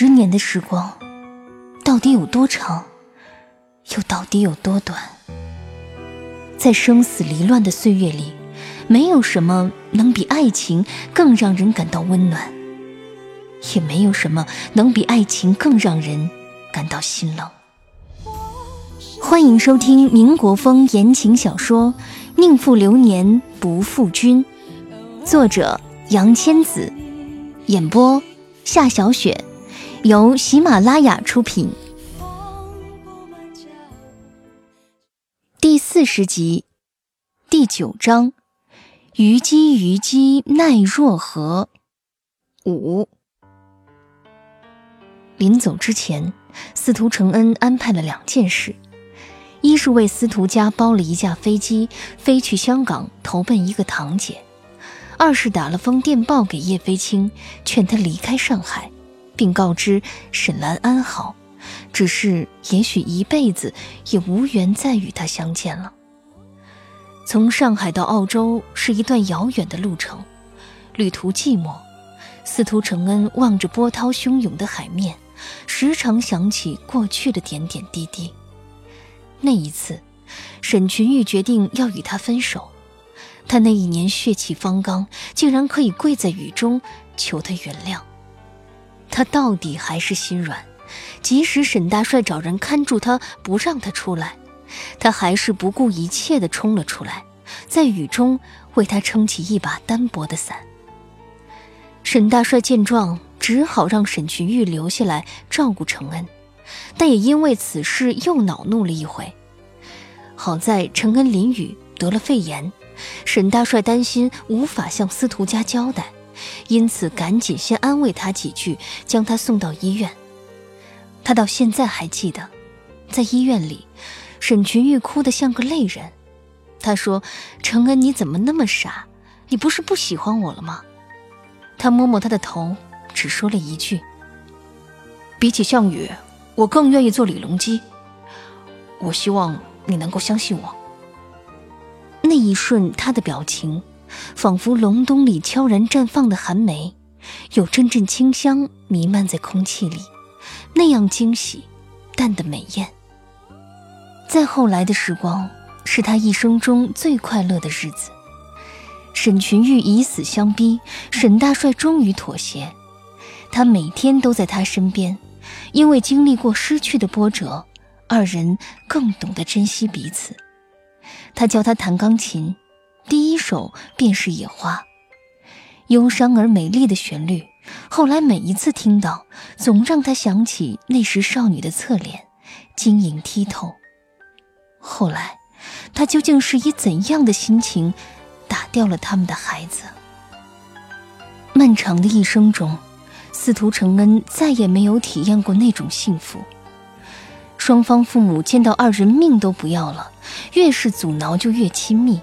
十年的时光，到底有多长，又到底有多短？在生死离乱的岁月里，没有什么能比爱情更让人感到温暖，也没有什么能比爱情更让人感到心冷。欢迎收听民国风言情小说《宁负流年不负君》，作者杨千子，演播夏小雪，由喜马拉雅出品。第四十集，第九章：虞姬虞姬奈若何？五。临走之前，司徒承恩安排了两件事。一是为司徒家包了一架飞机，飞去香港投奔一个堂姐；二是打了封电报给叶飞青，劝他离开上海，并告知沈兰安好，只是也许一辈子也无缘再与他相见了。从上海到澳洲是一段遥远的路程，旅途寂寞。司徒承恩望着波涛汹涌的海面，时常想起过去的点点滴滴。那一次，沈群玉决定要与他分手。他那一年血气方刚，竟然可以跪在雨中求他原谅。他到底还是心软，即使沈大帅找人看住他，不让他出来，他还是不顾一切地冲了出来，在雨中为他撑起一把单薄的伞。沈大帅见状，只好让沈群玉留下来照顾承恩。但也因为此事又恼怒了一回。好在承恩淋雨得了肺炎，沈大帅担心无法向司徒家交代，因此赶紧先安慰他几句，将他送到医院。他到现在还记得，在医院里，沈群玉哭得像个泪人。他说：“陈恩，你怎么那么傻？你不是不喜欢我了吗？”他摸摸他的头，只说了一句：“比起项羽。”我更愿意做李隆基。我希望你能够相信我。那一瞬，他的表情仿佛隆冬里悄然绽放的寒梅，有阵阵清香弥漫在空气里，那样惊喜，淡得美艳。再后来的时光，是他一生中最快乐的日子。沈群玉以死相逼，沈大帅终于妥协，他每天都在他身边。因为经历过失去的波折，二人更懂得珍惜彼此。他教他弹钢琴，手便是《野花》，忧伤而美丽的旋律。后来每一次听到，总让他想起那时少女的侧脸，晶莹剔透。后来，他究竟是以怎样的心情打掉了他们的孩子？漫长的一生中。司徒承恩再也没有体验过那种幸福。双方父母见到二人命都不要了，越是阻挠就越亲密，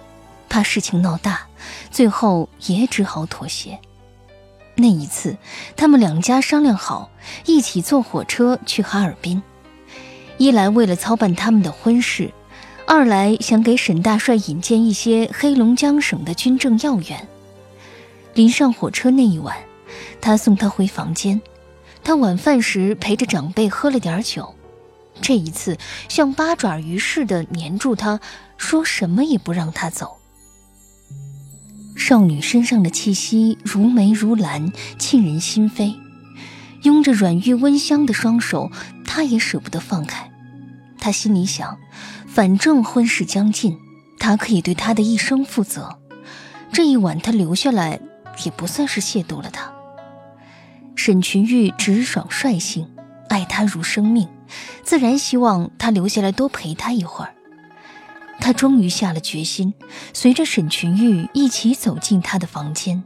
怕事情闹大，最后也只好妥协。那一次，他们两家商量好，一起坐火车去哈尔滨，一来为了操办他们的婚事，二来想给沈大帅引荐一些黑龙江省的军政要员。临上火车那一晚。他送她回房间，他晚饭时陪着长辈喝了点酒，这一次像八爪鱼似的黏住她，说什么也不让她走。少女身上的气息如梅如兰，沁人心扉。拥着软玉温香的双手，他也舍不得放开。他心里想，反正婚事将近，他可以对他的一生负责。这一晚他留下来，也不算是亵渎了他。沈群玉直爽率性，爱他如生命，自然希望他留下来多陪他一会儿。他终于下了决心，随着沈群玉一起走进他的房间，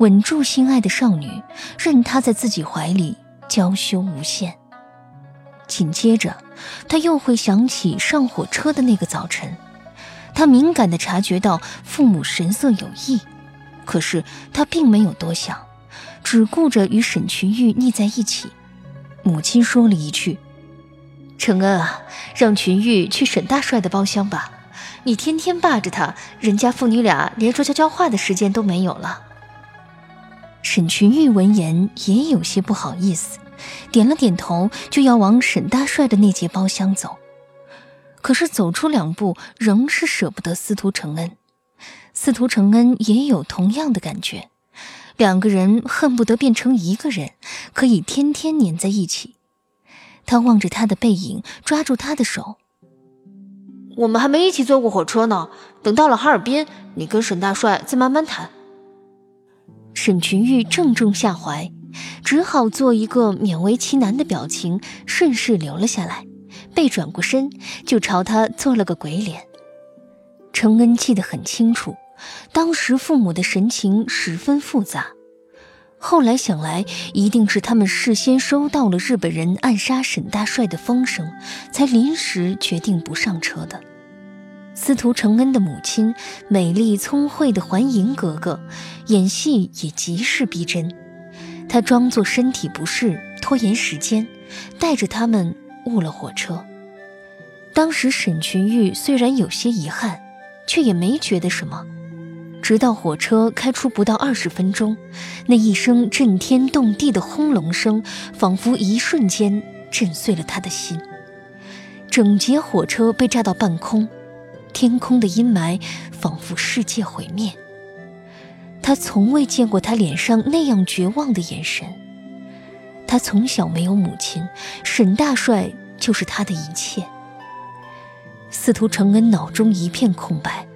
稳住心爱的少女，任她在自己怀里娇羞无限。紧接着，他又会想起上火车的那个早晨，他敏感地察觉到父母神色有异，可是他并没有多想。只顾着与沈群玉腻在一起，母亲说了一句：“承恩啊，让群玉去沈大帅的包厢吧，你天天霸着他，人家父女俩连说悄悄话的时间都没有了。”沈群玉闻言也有些不好意思，点了点头，就要往沈大帅的那节包厢走。可是走出两步，仍是舍不得司徒承恩。司徒承恩也有同样的感觉，两个人恨不得变成一个人，可以天天黏在一起。他望着他的背影，抓住他的手。我们还没一起坐过火车呢，等到了哈尔滨，你跟沈大帅再慢慢谈。沈群玉正中下怀，只好做一个勉为其难的表情，顺势留了下来，背转过身就朝他做了个鬼脸。程恩记得很清楚，当时父母的神情十分复杂。后来想来，一定是他们事先收到了日本人暗杀沈大帅的风声，才临时决定不上车的。司徒承恩的母亲，美丽聪慧的环莹格格，演戏也极是逼真。她装作身体不适，拖延时间，带着他们误了火车。当时沈群玉虽然有些遗憾，却也没觉得什么。直到火车开出不到二十分钟，那一声震天动地的轰隆声，仿佛一瞬间震碎了他的心。整节火车被炸到半空，天空的阴霾仿佛世界毁灭。他从未见过他脸上那样绝望的眼神。他从小没有母亲，沈大帅就是他的一切。司徒承恩脑中一片空白。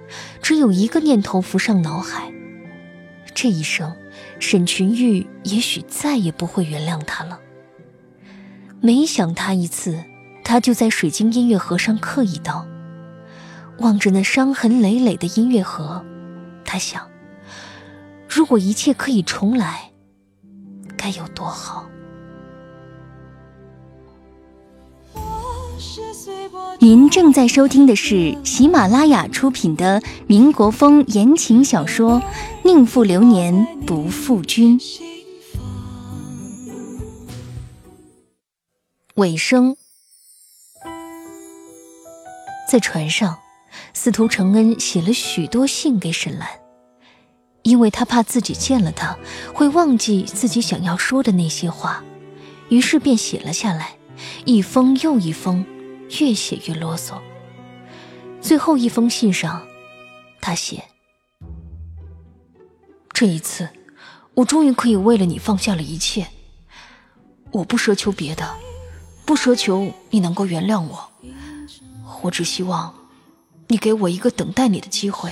只有一个念头浮上脑海：这一生，沈群玉也许再也不会原谅他了。每想他一次，他就在水晶音乐盒上刻一刀。望着那伤痕累累的音乐盒，他想：如果一切可以重来，该有多好。您正在收听的是喜马拉雅出品的民国风言情小说《宁负流年不负君》尾声。在船上，司徒承恩写了许多信给沈兰，因为他怕自己见了他会忘记自己想要说的那些话，于是便写了下来，一封又一封。越写越啰嗦。最后一封信上，他写：“这一次，我终于可以为了你放下了一切。我不奢求别的，不奢求你能够原谅我，我只希望你给我一个等待你的机会，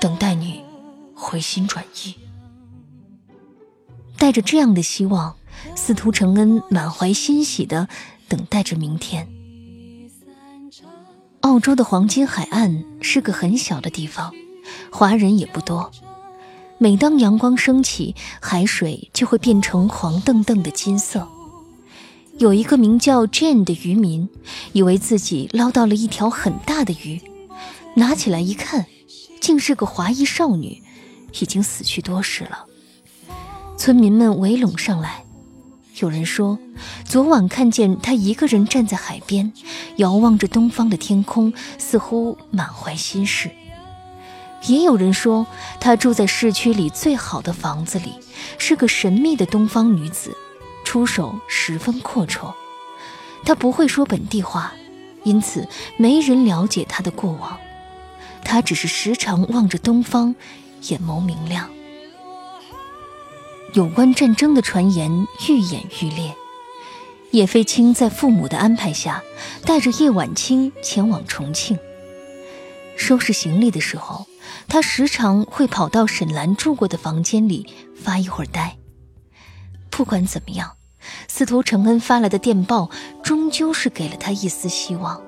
等待你回心转意。”带着这样的希望，司徒承恩满怀欣喜的等待着明天。澳洲的黄金海岸是个很小的地方，华人也不多。每当阳光升起，海水就会变成黄澄澄的金色。有一个名叫 Jane 的渔民，以为自己捞到了一条很大的鱼，拿起来一看，竟是个华裔少女，已经死去多时了。村民们围拢上来。有人说，昨晚看见他一个人站在海边，遥望着东方的天空，似乎满怀心事。也有人说，他住在市区里最好的房子里，是个神秘的东方女子，出手十分阔绰。她不会说本地话，因此没人了解她的过往。她只是时常望着东方，眼眸明亮。有关战争的传言愈演愈烈。叶飞青在父母的安排下，带着叶晚清前往重庆。收拾行李的时候，他时常会跑到沈兰住过的房间里发一会儿呆。不管怎么样，司徒承恩发来的电报终究是给了他一丝希望。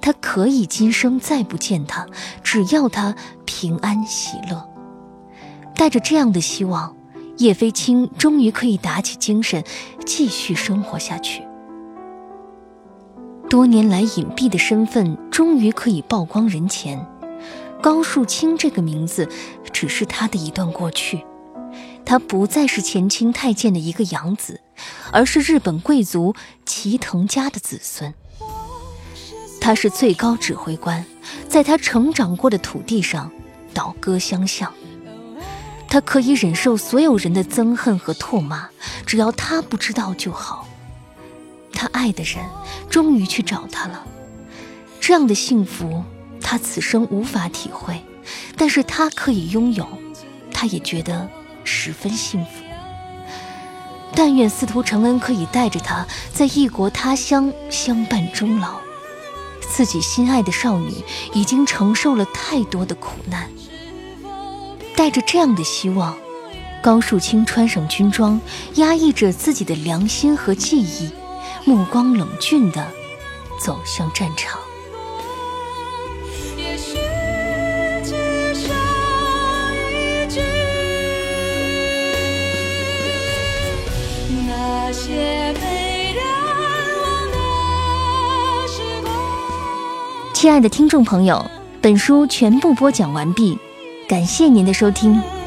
他可以今生再不见他，只要他平安喜乐。带着这样的希望。叶飞青终于可以打起精神，继续生活下去。多年来隐蔽的身份终于可以曝光人前。高树清这个名字，只是他的一段过去。他不再是前清太监的一个养子，而是日本贵族齐藤家的子孙。他是最高指挥官，在他成长过的土地上，倒戈相向。他可以忍受所有人的憎恨和唾骂，只要他不知道就好。他爱的人终于去找他了，这样的幸福他此生无法体会，但是他可以拥有，他也觉得十分幸福。但愿司徒承恩可以带着他在异国他乡相伴终老。自己心爱的少女已经承受了太多的苦难，带着这样的希望，高树清穿上军装，压抑着自己的良心和记忆，目光冷峻地走向战场。那些被人忘的时光。亲爱的听众朋友，本书全部播讲完毕，感谢您的收听。